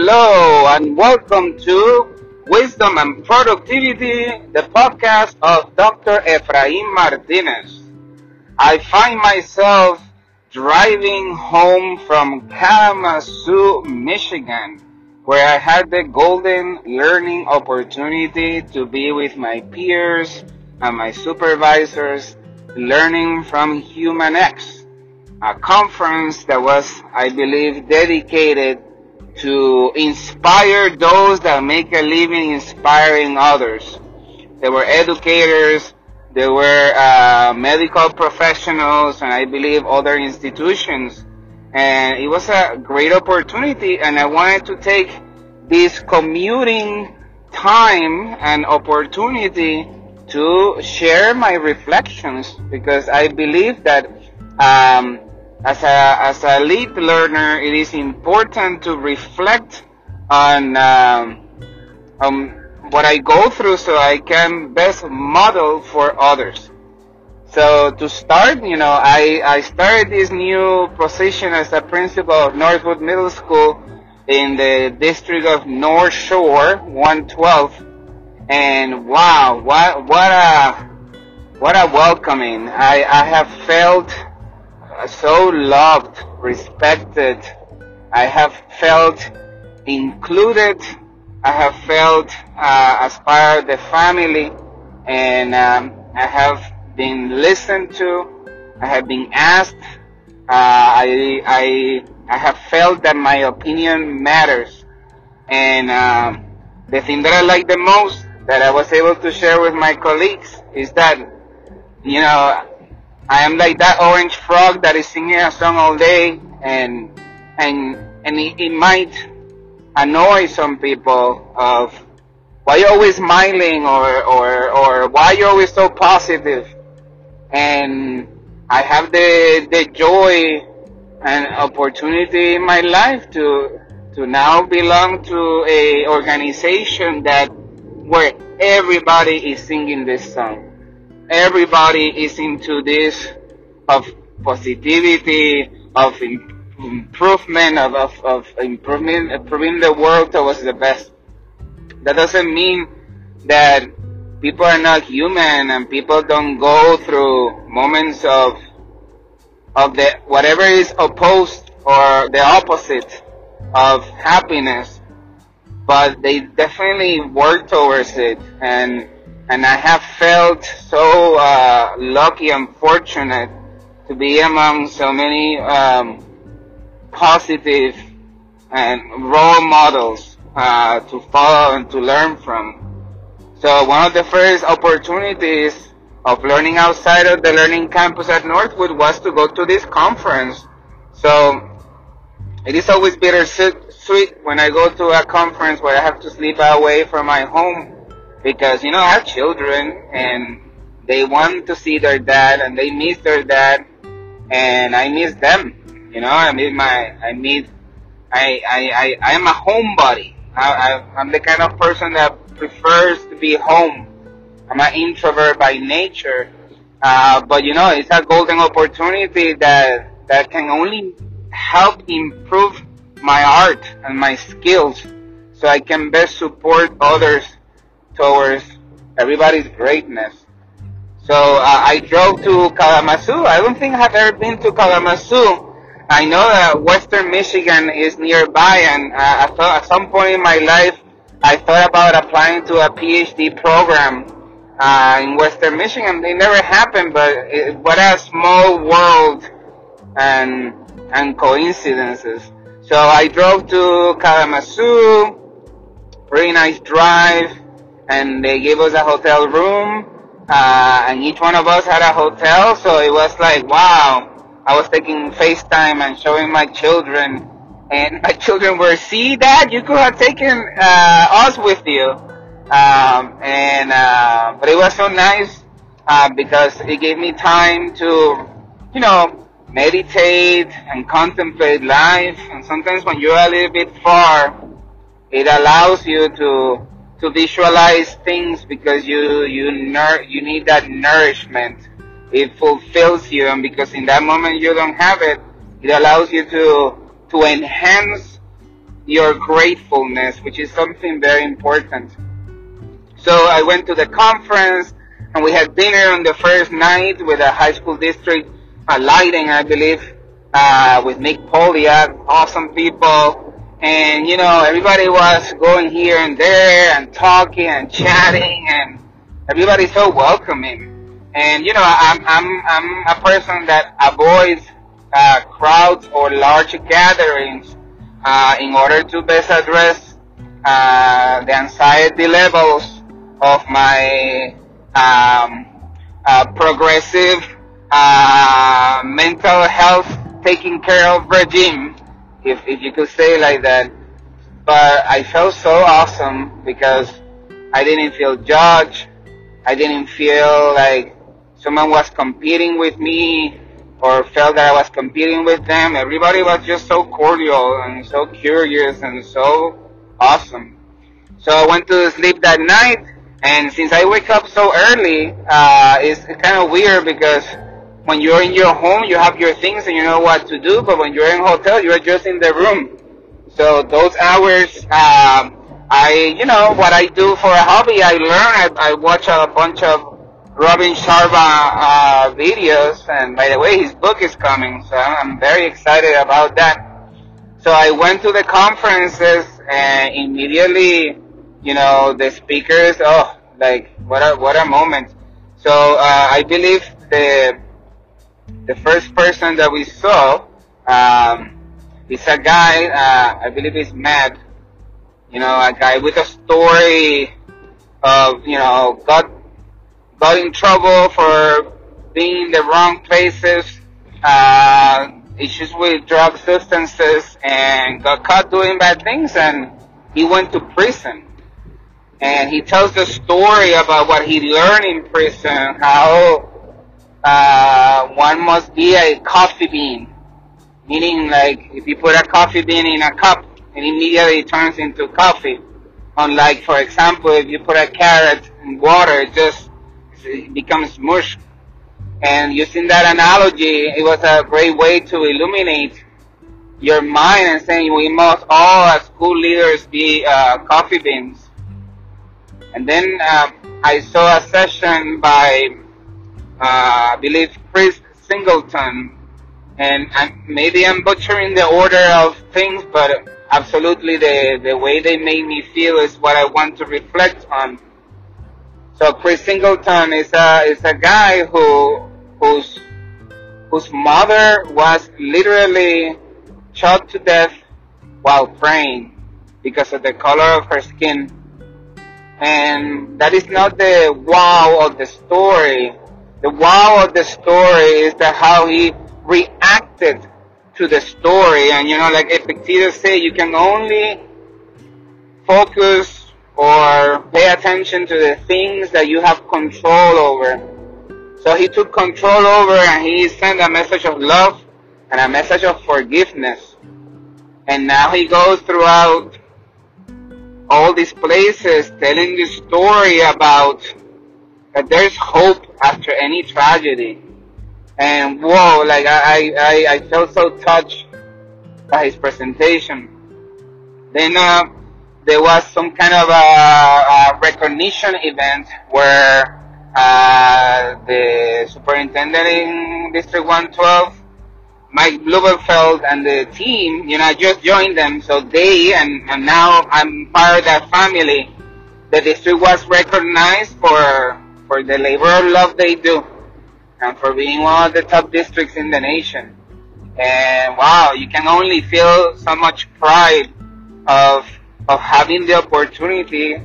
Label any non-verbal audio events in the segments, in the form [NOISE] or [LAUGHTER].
hello, and welcome to Wisdom and Productivity, the podcast of Dr. Efraim Martinez. I find myself driving home from Kalamazoo, Michigan, where I had the golden learning opportunity to be with my peers and my supervisors learning from HumanEx, a conference that was, I believe, dedicated to inspire those that make a living inspiring others. There were educators, there were uh, medical professionals, and I believe other institutions. And it was a great opportunity, and I wanted to take this commuting time and opportunity to share my reflections because I believe that um, as a as a lead learner, it is important to reflect on um, what I go through so I can best model for others. So to start, you know, I, I started this new position as a principal of Northwood Middle School in the district of North Shore 112 and wow, what what a what a welcoming! I I have felt so loved, respected. I have felt included. I have felt uh, as part of the family, and um, I have been listened to. I have been asked. Uh, I I I have felt that my opinion matters, and um, the thing that I like the most that I was able to share with my colleagues is that, you know, I am like that orange frog that is singing a song all day and, and, and it, it might annoy some people of why you're always smiling or, or, or why you're always so positive. And I have the, the joy and opportunity in my life to, to now belong to a organization that where everybody is singing this song. Everybody is into this of positivity, of improvement, of, of, of improving, improving the world towards the best. That doesn't mean that people are not human and people don't go through moments of of the whatever is opposed or the opposite of happiness but they definitely work towards it and and I have felt so uh, lucky and fortunate to be among so many um, positive and role models uh, to follow and to learn from. So one of the first opportunities of learning outside of the learning campus at Northwood was to go to this conference. So it is always bittersweet when I go to a conference where I have to sleep away from my home because, you know, I have children and they want to see their dad and they miss their dad and I miss them. You know, I miss my, I miss, I, I, I, I am a homebody. I, I, I'm the kind of person that prefers to be home. I'm an introvert by nature. Uh, but you know, it's a golden opportunity that, that can only help improve my art and my skills so I can best support others towards everybody's greatness. So uh, I drove to Kalamazoo. I don't think I have ever been to Kalamazoo. I know that Western Michigan is nearby, and uh, I thought at some point in my life I thought about applying to a PhD program uh, in Western Michigan. They never happened, but it, what a small world and and coincidences. So I drove to Kalamazoo, very nice drive, and they gave us a hotel room, uh, and each one of us had a hotel, so it was like, wow, I was taking FaceTime and showing my children, and my [LAUGHS] children were, see dad, you could have taken, uh, us with you. Um, and, uh, but it was so nice, uh, because it gave me time to, you know, meditate and contemplate life. And sometimes when you're a little bit far, it allows you to to visualize things because you you nur- you need that nourishment. It fulfills you, and because in that moment you don't have it, it allows you to to enhance your gratefulness, which is something very important. So I went to the conference and we had dinner on the first night with a high school district uh, lighting, I believe, uh, with Nick Poliak, awesome people. And, you know, everybody was going here and there and talking and chatting and everybody's so welcoming. And, you know, I'm, I'm, I'm a person that avoids, uh, crowds or large gatherings, uh, in order to best address, uh, the anxiety levels of my, um, uh, progressive, uh, mental health taking care of regime if, if you could say like that. But I felt so awesome because I didn't feel judged. I didn't feel like someone was competing with me or felt that I was competing with them. Everybody was just so cordial and so curious and so awesome. So I went to sleep that night and since I wake up so early, uh, it's kind of weird because when you're in your home, you have your things and you know what to do, but when you're in hotel, you're just in the room. So those hours, um, I, you know, what I do for a hobby, I learn, I, I watch a bunch of Robin Sharma uh, videos, and by the way, his book is coming, so I'm very excited about that. So I went to the conferences, and immediately, you know, the speakers, oh, like what a what a moment. So uh, I believe the the first person that we saw um, is a guy, uh, I believe he's Matt, you know, a guy with a story of, you know, got, got in trouble for being in the wrong places, uh, issues with drug substances, and got caught doing bad things, and he went to prison. And he tells the story about what he learned in prison, how uh, one must be a coffee bean. Meaning like if you put a coffee bean in a cup, it immediately turns into coffee. Unlike, for example, if you put a carrot in water, it just it becomes mush. And using that analogy, it was a great way to illuminate your mind and saying we must all as school leaders be uh, coffee beans. And then uh, I saw a session by uh, I believe Chris Singleton, and I'm, maybe I'm butchering the order of things, but absolutely the, the way they made me feel is what I want to reflect on. So Chris Singleton is a, is a guy who, whose, whose mother was literally shot to death while praying because of the color of her skin. And that is not the wow of the story the wow of the story is that how he reacted to the story. And you know, like Epictetus said, you can only focus or pay attention to the things that you have control over. So he took control over and he sent a message of love and a message of forgiveness. And now he goes throughout all these places telling the story about that there's hope after any tragedy. And whoa, like I, I, I felt so touched by his presentation. Then uh, there was some kind of a, a recognition event where uh, the superintendent in District 112, Mike Lubelfeld, and the team, you know, I just joined them. So they and, and now I'm part of that family. The district was recognized for for the labor of love they do and for being one of the top districts in the nation. And wow, you can only feel so much pride of of having the opportunity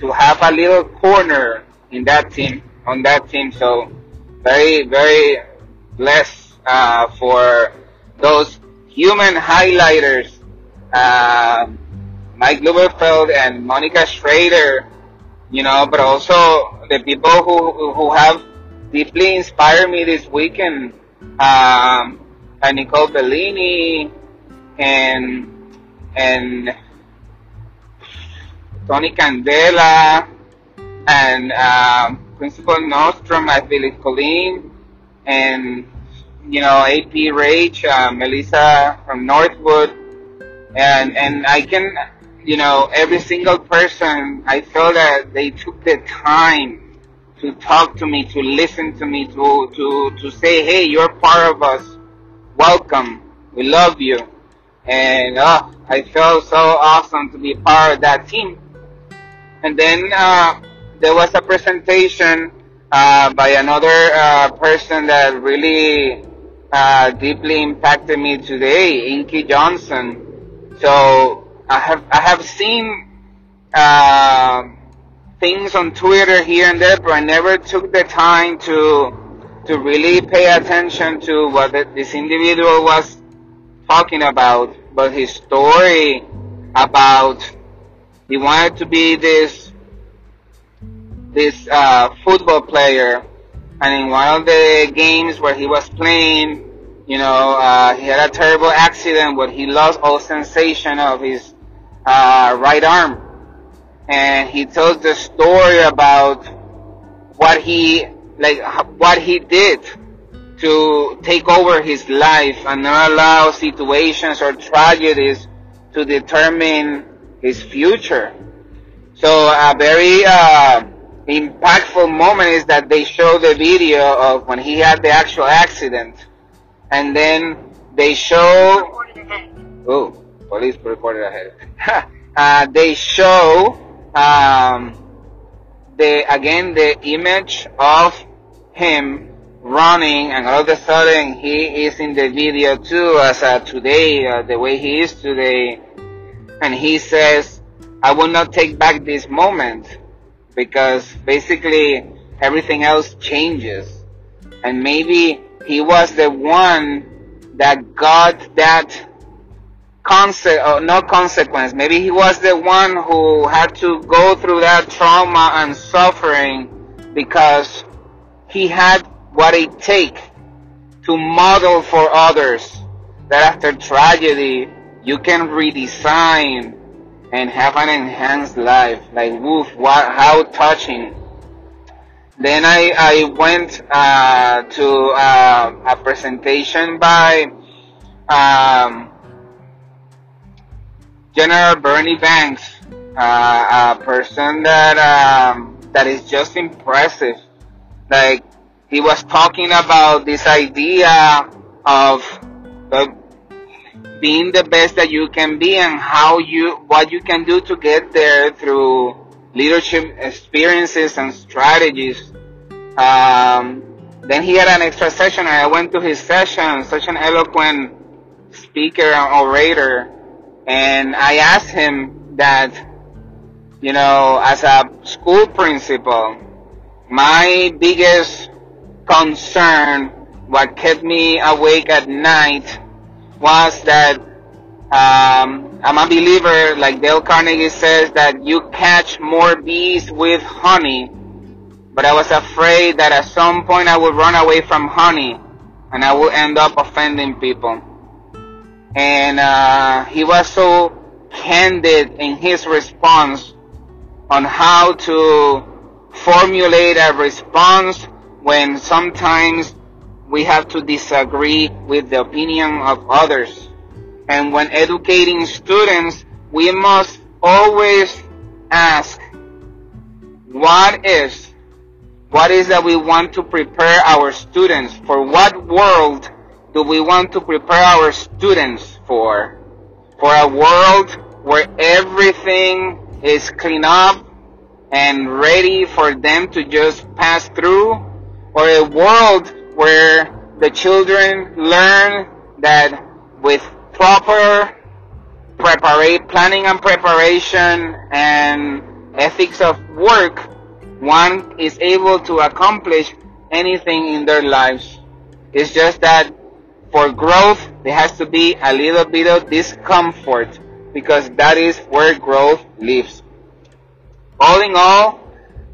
to have a little corner in that team on that team. So very very blessed uh, for those human highlighters, uh, Mike Lubelfeld and Monica Schrader you know, but also the people who who have deeply inspired me this weekend, um, Nicole Bellini and and Tony Candela and um, Principal Nostrum, I believe Colleen, and you know AP Rage, uh, Melissa from Northwood, and and I can, you know, every single person, I feel that they took the time to talk to me, to listen to me, to to to say, hey, you're part of us. Welcome. We love you. And uh, I felt so awesome to be part of that team. And then uh, there was a presentation uh, by another uh, person that really uh, deeply impacted me today, Inky Johnson. So I have I have seen uh, things on Twitter here and there, but I never took the time to to really pay attention to what this individual was talking about. But his story about he wanted to be this this uh, football player, and in one of the games where he was playing, you know, uh, he had a terrible accident where he lost all sensation of his uh, right arm. And he tells the story about what he, like, what he did to take over his life and not allow situations or tragedies to determine his future. So a very uh, impactful moment is that they show the video of when he had the actual accident and then they show. Oh, police reported ahead. uh, they show um, the again the image of him running, and all of a sudden he is in the video too, as uh, today, uh, the way he is today, and he says, "I will not take back this moment," because basically everything else changes, and maybe he was the one that got that or uh, no consequence. Maybe he was the one who had to go through that trauma and suffering because he had what it takes to model for others that after tragedy you can redesign and have an enhanced life. Like, woof, what, how touching. Then I, I went uh, to uh, a presentation by um, General Bernie Banks, uh, a person that um, that is just impressive. Like he was talking about this idea of being the best that you can be and how you what you can do to get there through leadership experiences and strategies. Um, then he had an extra session, I went to his session, such an eloquent speaker and orator, and I asked him that, you know, as a school principal, my biggest concern, what kept me awake at night, was that um, I'm a believer, like Dale Carnegie says, that you catch more bees with honey. But I was afraid that at some point I would run away from honey and I would end up offending people. And uh, he was so candid in his response on how to formulate a response when sometimes we have to disagree with the opinion of others. And when educating students, we must always ask, what is, what is that we want to prepare our students for? What world do we want to prepare our students for? For a world where everything is clean up and ready for them to just pass through? Or a world where the children learn that with proper preparation, planning and preparation and ethics of work, one is able to accomplish anything in their lives. It's just that for growth, there has to be a little bit of discomfort because that is where growth lives. All in all,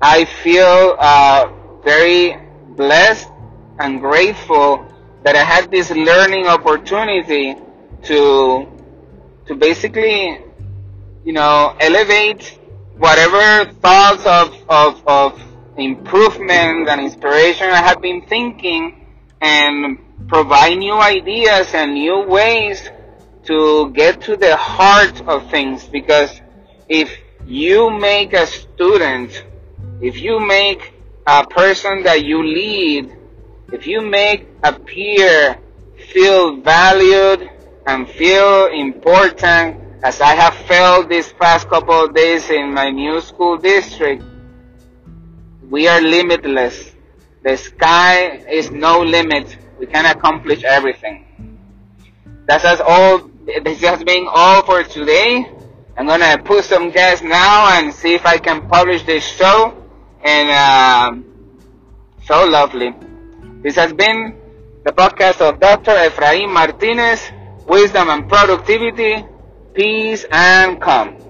I feel uh, very blessed and grateful that I had this learning opportunity to to basically, you know, elevate whatever thoughts of, of, of improvement and inspiration I have been thinking and provide new ideas and new ways to get to the heart of things because if you make a student, if you make a person that you lead, if you make a peer feel valued and feel important, as I have felt these past couple of days in my new school district, we are limitless. The sky is no limit. We can accomplish everything. That's us all. This has been all for today. I'm gonna put some gas now and see if I can publish this show. And um, so lovely. This has been the podcast of Dr. Efraim Martinez, Wisdom and Productivity, Peace and Calm.